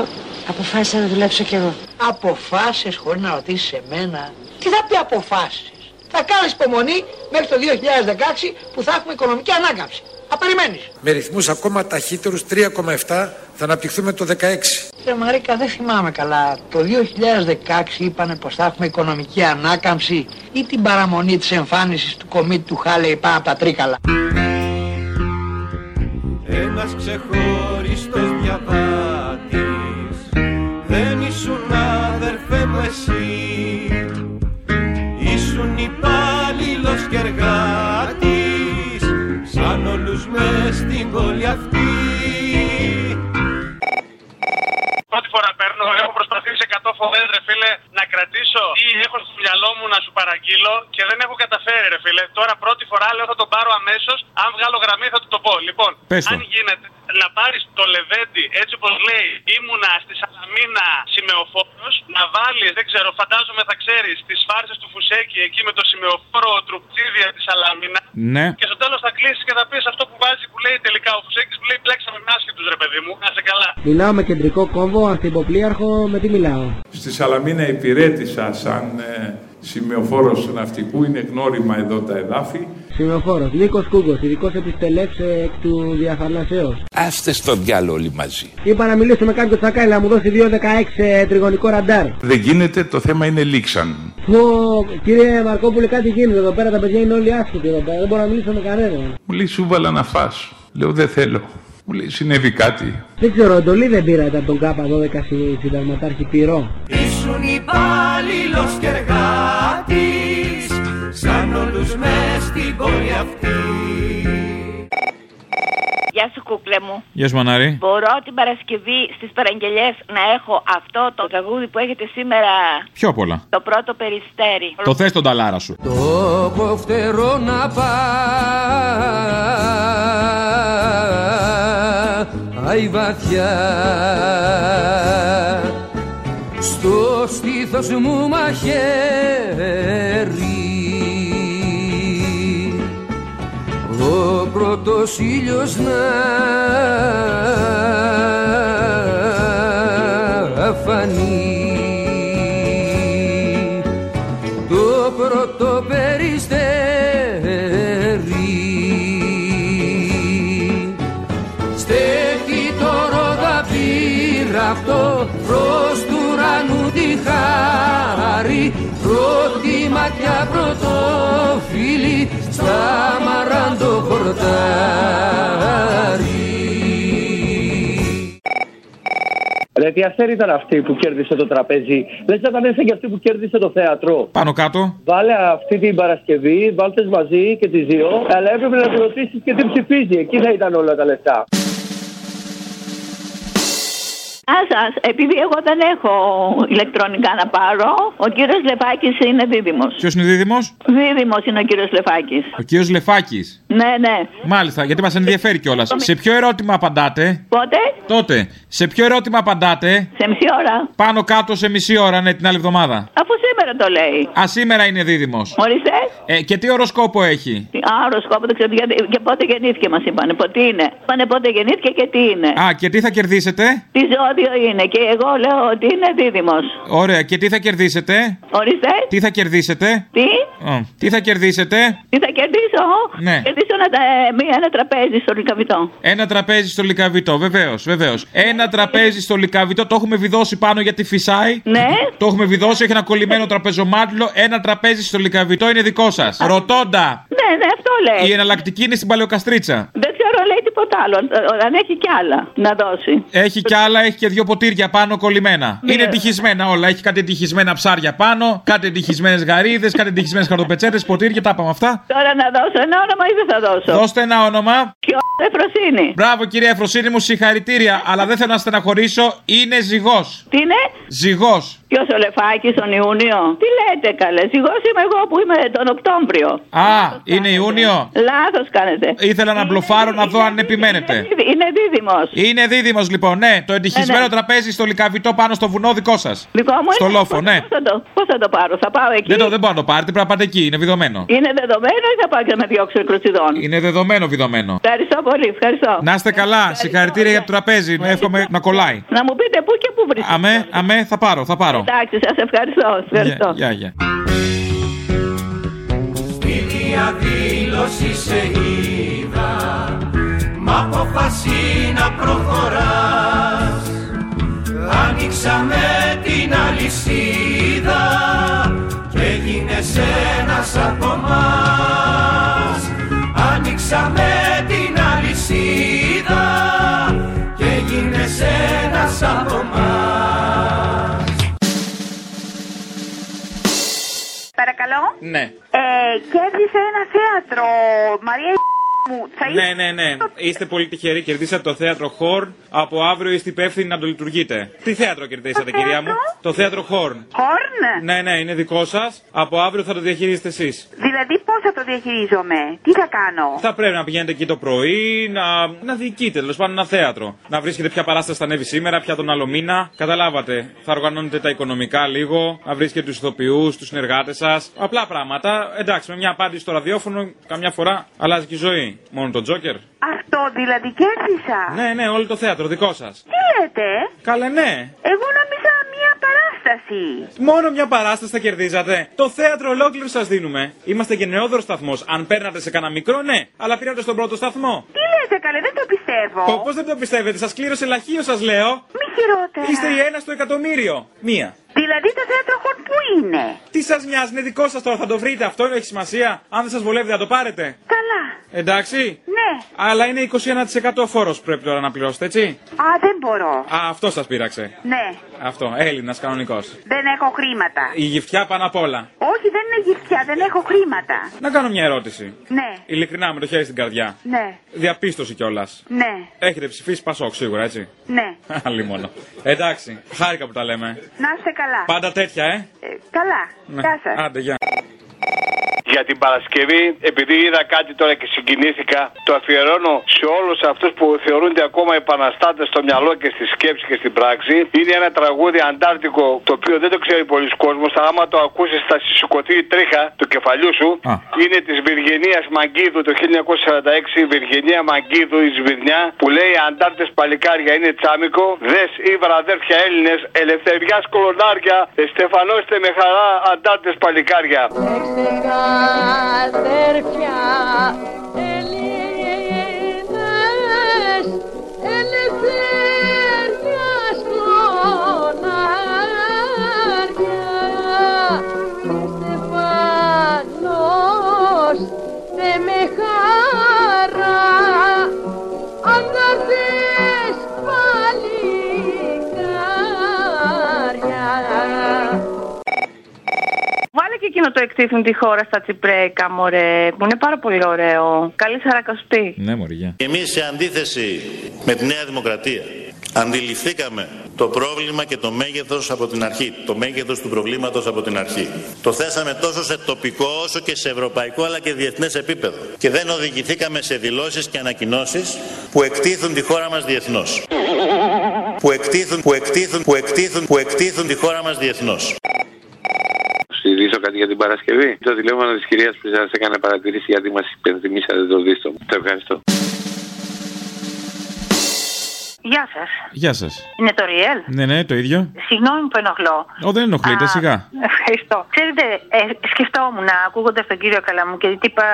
αποφάσισα να δουλέψω κι εγώ. Αποφάσεις χωρίς να ρωτήσεις εμένα. Τι θα πει αποφάσεις; Θα κάνεις υπομονή μέχρι το 2016 που θα έχουμε οικονομική ανάκαμψη. Θα περιμένεις. Με ρυθμούς ακόμα ταχύτερους 3,7 θα αναπτυχθούμε το 16. Ρε Μαρίκα δεν θυμάμαι καλά. Το 2016 είπανε πως θα έχουμε οικονομική ανάκαμψη ή την παραμονή της εμφάνισης του κομίτη του Χάλεϊ πάνω από τα τρίκαλα. Ένας ξεχωριστός διαβάτης Δεν ήσουν αδερφέ μου εσύ Ήσουν υπάλληλος και εργάτης Σαν όλους μες στην πόλη αυτή Πρώτη φορά παίρνω, έχω προσπαθήσει 100 φορές ρε φίλε να κρατήσω τι έχω στη δουλειά μυαλό μου να σου παραγγείλω και δεν έχω καταφέρει, ρε φίλε. Τώρα πρώτη φορά λέω θα τον πάρω αμέσως. Αν βγάλω γραμμή θα του το πω. Λοιπόν, Πες το. αν γίνεται να πάρεις το λεβέντι έτσι όπως λέει, ήμουνα στη Σαλαμίνα σημεοφόρος, να βάλεις, δεν ξέρω, φαντάζομαι θα ξέρεις, τις φάρσες του Φουσέκη εκεί με το σημεοφόρο τρουπτσίδια της Σαλαμίνα. Ναι. Και στο τέλος θα κλείσεις και θα πεις αυτό που βάζει που λέει τελικά ο Φουσέκης που λέει μπλέξαμε με άσχετους ρε παιδί μου. Να σε καλά. Μιλάω με κεντρικό κόμβο, ανθυποπλίαρχο, με τι μιλάω; Στη Σαλαμίνα υπηρέτησα σαν ε, σημειοφόρος του ναυτικού, είναι γνώριμα εδώ τα εδάφη. Σημειοφόρος, Νίκος Κούγκος, ειδικός επιστελέx ε, εκ του διαφανασέως. Άστε στο διάλογο όλοι μαζί. Είπα να μιλήσω με κάποιον τσακάλι να μου δώσει 2.16 ε, τριγωνικό ραντάρ. Δεν γίνεται, το θέμα είναι λήξαν. Πω, κύριε Μαρκόπουλε, κάτι γίνεται εδώ πέρα. Τα παιδιά είναι όλοι άσχετοι εδώ πέρα. Δεν μπορώ να μιλήσω με κανέναν. Μου λέει σου βάλα να φας. Λέω δεν θέλω. Μου λέει συνέβη κάτι. Δεν ξέρω, εντολή δεν πήρατε από τον ΚΑΠΑ 12 συ- συνταγματάρχη Πυρό. Ήσουν υπάλληλος και εργάτης σαν όλους μες στην πόλη αυτής. Γεια σου κούκλε μου. Γεια σου Μανάρη. Μπορώ την Παρασκευή στις παραγγελιές να έχω αυτό το τραγούδι που έχετε σήμερα Πιο πολλά. το πρώτο περιστέρι. Το θες τον ταλάρα σου. Το κοφτερό να πάει βαθιά στο στήθος μου μαχαίρι ο πρώτος ήλιος να φανεί. Το πρώτο περιστέρι. Στέκει το ρόδα πύραυτο προς του ουρανού τη χάρη. Πρώτη ματιά πρώτο φίλι στα μαράντο χορτάρι Ρε, τι αστέρι ήταν αυτή που κέρδισε το τραπέζι. Λες να ήταν έτσι και αυτή που κέρδισε το θέατρο. Πάνω κάτω. Βάλε αυτή την Παρασκευή, βάλτες μαζί και τις δύο. Αλλά έπρεπε να τη ρωτήσεις και τι ψηφίζει. Εκεί θα ήταν όλα τα λεφτά. Γεια σας. Επειδή εγώ δεν έχω ηλεκτρονικά να πάρω, ο κύριος Λεφάκης είναι δίδυμος. Ποιος είναι δίδυμος; Δίδυμος είναι ο κύριος Λεφάκης. Ο κύριος Λεφάκης. Ναι, ναι. Μάλιστα, γιατί μας ενδιαφέρει κιόλας. Σε ποιο ερώτημα απαντάτε; Πότε; Τότε. Σε ποιο ερώτημα απαντάτε; Σε μισή ώρα. Πάνω κάτω σε μισή ώρα, ναι, την άλλη εβδομάδα. Αφού σήμερα το λέει. Α, σήμερα είναι δίδυμος. Ορίστε. Ε, και τι οροσκόπο έχει; Τι Άροσκοπο, δεν ξέρω γιατί. Και πότε γεννήθηκε μας είπανε. Πότε είναι; Είπανε πότε γεννήθηκε και τι είναι. Α, και τι θα κερδίσετε; Τι ζώδιο είναι. Και εγώ λέω ότι είναι δίδυμος. Ωραία, και τι θα κερδίσετε; Ορίστε. Τι θα κερδίσετε; Τι; Ω, τι θα κερδίσετε; Τι θα κερδίσω. Ναι. Κερδίσω ένα, τα- μία, ένα τραπέζι στο Λικαβιτό. Ένα τραπέζι στο λικαβιτό, βεβαίως, βεβαίως. Ένα τραπέζι στο λικαβιτό, το έχουμε βιδώσει πάνω γιατί φυσάει. Ναι. Το έχουμε βιδώσει, έχει ένα κολλημένο τραπεζομάτιλο. Ένα τραπέζι στο λικαβιτό είναι δικό σας. Ρωτώντα. Ναι, ναι, αυτό λέει. Η εναλλακτική είναι στην παλαιοκαστρίτσα. Δεν ξέρω, λέει τίποτα άλλο. Αν- Αν έχει κι άλλα να δώσει. Έχει κι άλλα, έχει και δύο ποτήρια πάνω κολλημένα. Ναι. Είναι εντυχισμένα όλα. Έχει κάτι εντυχισμένα ψάρια πάνω, κάτι εντυχισμένε γαρίδες, κάτι εντυχισμένε χαρτοπετσέτες, ποτήρια, τα είπαμε αυτά. Τώρα να δώσω ένα όνομα ή δεν θα δώσω; Δώστε ένα όνομα. Ποιο Εφροσύνη. Μπράβο κυρία Εφροσύνη μου, συγχαρητήρια. Αλλά δεν θέλω να στεναχωρήσω, είναι ζυγός. Τι είναι; Ζυγός. Ποιος ο Λεφάκης τον Ιούνιο; Τι λέτε καλέ. Ζυγό είμαι εγώ που είμαι τον Οκτώβριο. Α, είναι Ιούνιο. Λάθος κάνετε. Ήθελα να μπλοφάρω να δω αν επιμένετε. Είναι δίδυμος. Είναι δίδυμος λοιπόν, ναι. Το εντυχισμένο Ναι, ναι. τραπέζι στο λικαβιτό πάνω στο βουνό δικό σας. Δικό μου Στο είναι. λόφο, Πώς- ναι. Πώς θα, το, πώς θα το πάρω, θα πάω εκεί; Δεν, το, δεν μπορώ να το πάρετε, πρέπει να πάτε εκεί, είναι βιδωμένο. Είναι δεδομένο ή θα πάω και να με διώξω κρουτσιδών; Είναι δεδομένο βιδωμένο. Ευχαριστώ πολύ, ευχαριστώ. Να είστε καλά, συγχαρητήρια για το τραπέζι. Με εύχομαι να κολλάει. Να μου πείτε πού και πού βρίσκεται. Αμέ, αμέ, θα πάρω, θα πάρω. Εντάξει, σας ευχαριστώ. ευχαριστώ. Γεια, γεια. Στη διαδήλωση σε είδα Μ' αποφασί να προχωράς Άνοιξαμε την αλυσίδα Και έγινες ένας από μας Άνοιξαμε την αλυσίδα Και έγινες ένας από μας Παρακαλώ. Ναι. Ε, κέρδισε ένα θέατρο. Μαρία μου. Θα Ναι, ναι, ναι. Είστε πολύ τυχεροί. Κερδίσατε το θέατρο Χόρν. Από αύριο είστε υπεύθυνοι να το λειτουργείτε. Τι θέατρο κερδίσατε, κυρία μου; Το θέατρο Χόρν. Χόρν; Ναι, ναι, είναι δικό σας. Από αύριο θα το διαχειρίζετε εσείς. Δηλαδή πώς θα το διαχειρίζομαι, τι θα κάνω; Θα πρέπει να πηγαίνετε εκεί το πρωί, να, να διοικείτε τέλος πάντων ένα θέατρο. Να βρίσκετε ποια παράσταση θα ανέβει σήμερα, ποια τον άλλο μήνα. Καταλάβατε. Θα οργανώνετε τα οικονομικά λίγο, να βρίσκετε τους ηθοποιούς, τους συνεργάτες σας. Απλά πράγματα. Εντάξει, με μια απάντηση στο ραδιόφωνο, καμιά φορά αλλάζει και η ζωή. Μόνο τον Τζόκερ; Αυτό δηλαδή κέρδισα. Ναι, ναι, όλο το θέατρο δικό σας. Τι λέτε; Καλέ, ναι. Εγώ νόμιζα μία παράσταση. Μόνο μια παράσταση θα κερδίζατε. Το θέατρο ολόκληρο σας δίνουμε. Είμαστε γενναιόδωρο σταθμός. Αν παίρνατε σε κανένα μικρό, ναι. Αλλά πήρατε στον πρώτο σταθμό. Τι λέτε καλέ, δεν το πιστεύω. Πώς δεν το πιστεύετε, σας κλήρωσε λαχείο, σας λέω. Μη χειρότερα. Είστε η ένα στο εκατομμύριο. Μία. Δηλαδή το θέατρο χορ που είναι; Τι σας μοιάζει, είναι δικό σας τώρα, θα το βρείτε. Αυτό έχει σημασία. Αν δεν σας βολεύει, θα το πάρετε. Καλά. Εντάξει. Ναι. Αλλά είναι 21% φόρος που πρέπει τώρα να πληρώσετε, έτσι. Α, δεν μπορώ. Α, αυτό σας πείραξε. Ναι. Αυτό, Έλληνας κανονικός. Δεν έχω χρήματα. Η γυφτιά πάνω απ' όλα. Όχι, δεν είναι γυφτιά, δεν έχω χρήματα. Να κάνω μια ερώτηση. Ναι, Ειλικρινά, με το χέρι στην καρδιά. ναι, Διαπίστωση κιόλας. ναι, Έχετε ψηφίσει Πασόκ σίγουρα, έτσι. ναι. Άλλη μόνο. Εντάξει, χάρηκα που τα λέμε. Να είστε καλά. Πάντα τέτοια, ε. Ε, καλά. Ναι. Γεια σας. Άντε, γεια. Για την Παρασκευή, επειδή είδα κάτι τώρα και συγκινήθηκα, το αφιερώνω σε όλους αυτούς που θεωρούνται ακόμα επαναστάτες στο μυαλό και στη σκέψη και στην πράξη. Είναι ένα τραγούδι αντάρτικο το οποίο δεν το ξέρει πολλοί κόσμος. Άμα το ακούσεις, θα σηκωθεί η τρίχα του κεφαλιού σου. Είναι της Βυργενίας Μαγκίδου το 1946. Η Βυργενία Μαγκίδου, η Σβηρνιά, που λέει Αντάρτες παλικάρια είναι τσάμικο. Δες ήβρα αδέρφια Έλληνες, ελευθεριά κολονάρια. Εστεφανώστε με χαρά αντάρτες παλικάρια. acerca εκείνο το εκτίθουν τη χώρα στα τσιπρέκα, μωρέ, που είναι πάρα πολύ ωραίο. Καλή σαρακοστή. Ναι, μωριά. Εμείς σε αντίθεση με τη Νέα Δημοκρατία αντιληφθήκαμε το πρόβλημα και το μέγεθος από την αρχή, το μέγεθος του προβλήματος από την αρχή. Το θέσαμε τόσο σε τοπικό όσο και σε ευρωπαϊκό αλλά και διεθνές επίπεδο και δεν οδηγηθήκαμε σε δηλώσεις και ανακοινώσεις που εκτίθουν τη χώρα μας διεθνώς. Που εκτίθουν, που εκτίθουν, που εκτίθουν, που εκτίθουν τη χώρα μας διεθνώς. Συζητήσω κάτι για την Παρασκευή. Το τηλέφωνο της κυρίας που σας έκανε παρατηρήσει γιατί μας υπενθυμίσατε το δίστο. Το ευχαριστώ. Γεια σας. Γεια σας. Είναι το Ριέλ. Ναι, ναι, το ίδιο. Συγγνώμη που ενοχλώ. Ω, δεν ενοχλείτε, Α, σιγά. Ευχαριστώ. Ξέρετε, ε, σκεφτόμουν ακούγοντα τον κύριο Καλαμού και είπα,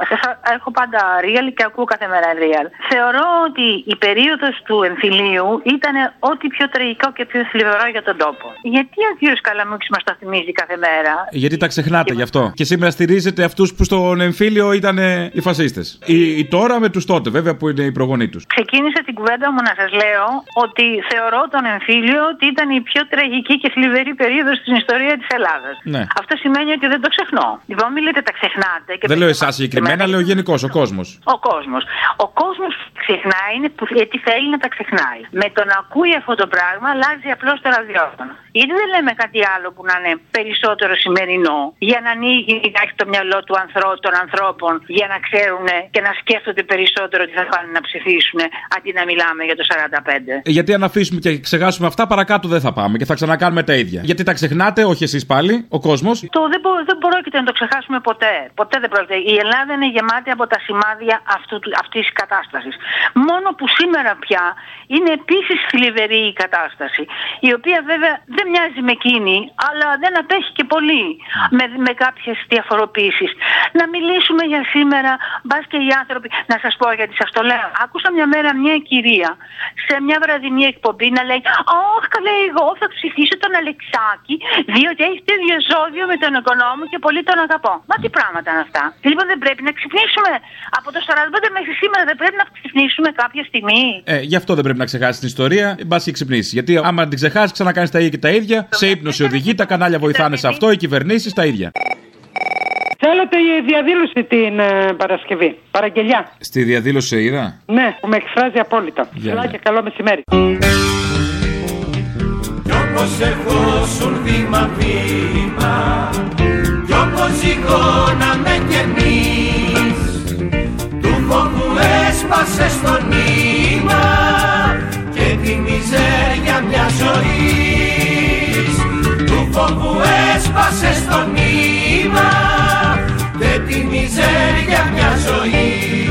ε, σας έχω πάντα real και ακούω κάθε μέρα real. Θεωρώ ότι η περίοδος του εμφυλίου ήταν ό,τι πιο τραγικό και πιο θλιβερό για τον τόπο. Γιατί ο κύριος Καλαμούκης μας το θυμίζει κάθε μέρα; Γιατί τα ξεχνάτε γι' αυτό. Και σήμερα στηρίζετε αυτούς που στον εμφύλιο ήταν ε, οι φασίστες. Οι, οι τώρα με τους τότε, βέβαια, που είναι οι προγονείς τους. Ξεκίνησα την κουβέντα μου να σας λέω ότι θεωρώ τον εμφύλιο ότι ήταν η πιο τραγική και θλιβερή περίοδος στην ιστορία της Ελλάδας. Ναι. Αυτό σημαίνει ότι δεν το ξεχνώ. Λοιπόν, μην λέτε τα ξεχνάτε. Και Δεν λέω εσάς συγκεκριμένα, λέω γενικώς ο κόσμος. Ο κόσμος. Ο κόσμος ξεχνάει είναι που γιατί θέλει να τα ξεχνάει. Με το να ακούει αυτό το πράγμα αλλάζει απλώς το ραδιόφωνο. Γιατί δεν λέμε κάτι άλλο που να είναι περισσότερο σημερινό; Για να ανοίγει λιγάκι το μυαλό του ανθρώπου, των ανθρώπων για να ξέρουν και να σκέφτονται περισσότερο τι θα πάνε να ψηφίσουν αντί να μιλάμε για το 45. Ε, Γιατί αν αφήσουμε και ξεχάσουμε αυτά, παρακάτω δεν θα πάμε και θα ξανακάνουμε τα ίδια. Γιατί τα ξεχνάτε, όχι εσείς πάλι, ο κόσμος. Το δεν, μπο, δεν πρόκειται να το ξεχάσουμε ποτέ. Ποτέ δεν πρόκειται. Η Ελλάδα είναι γεμάτη από τα σημάδια αυτού, αυτής της κατάστασης. Μόνο που σήμερα πια είναι επίσης θλιβερή η κατάσταση. Η οποία βέβαια δεν μοιάζει με εκείνη, αλλά δεν απέχει και πολύ με, με κάποιες διαφοροποίησεις. Να μιλήσουμε για σήμερα, μπας και οι άνθρωποι. Να σας πω γιατί σας το λέω. Άκουσα μια μέρα μια κυρία σε μια βραδινή εκπομπή να λέει Αχ, καλέ, εγώ θα ψηφίσω τον Αλεξάκη, διότι έχει το ίδιο ζώδιο με τον οικονόμο και πολύ τον αγαπώ. Μα τι πράγματα είναι αυτά. Λοιπόν, δεν πρέπει να ξυπνήσουμε. Από το 45 μέχρι σήμερα δεν πρέπει να ξυπνήσουμε κάποια στιγμή. Ε, γι' αυτό δεν πρέπει να ξεχάσεις την ιστορία, μπα και ξυπνήσεις. Γιατί άμα την ξεχάσεις, ξανακάνεις τα ίδια και τα ίδια. Σε ύπνο σε οδηγεί, τα κανάλια βοηθάνε σε αυτό, οι κυβερνήσεις τα ίδια. Θέλετε η διαδήλωση την ε, Παρασκευή. Παραγγελιά. Στη διαδήλωση είδα. Ναι, που με εκφράζει απόλυτα. Γεια yeah. και καλό μεσημέρι. Κι όπως έχω σου βήμα βήμα Κι όπως η να με καινείς Του φόβου έσπασε στο νήμα Και τη μιζέρια μιας ζωής Του φόβου έσπασε στο νήμα τη μιζέρια μια ζωή.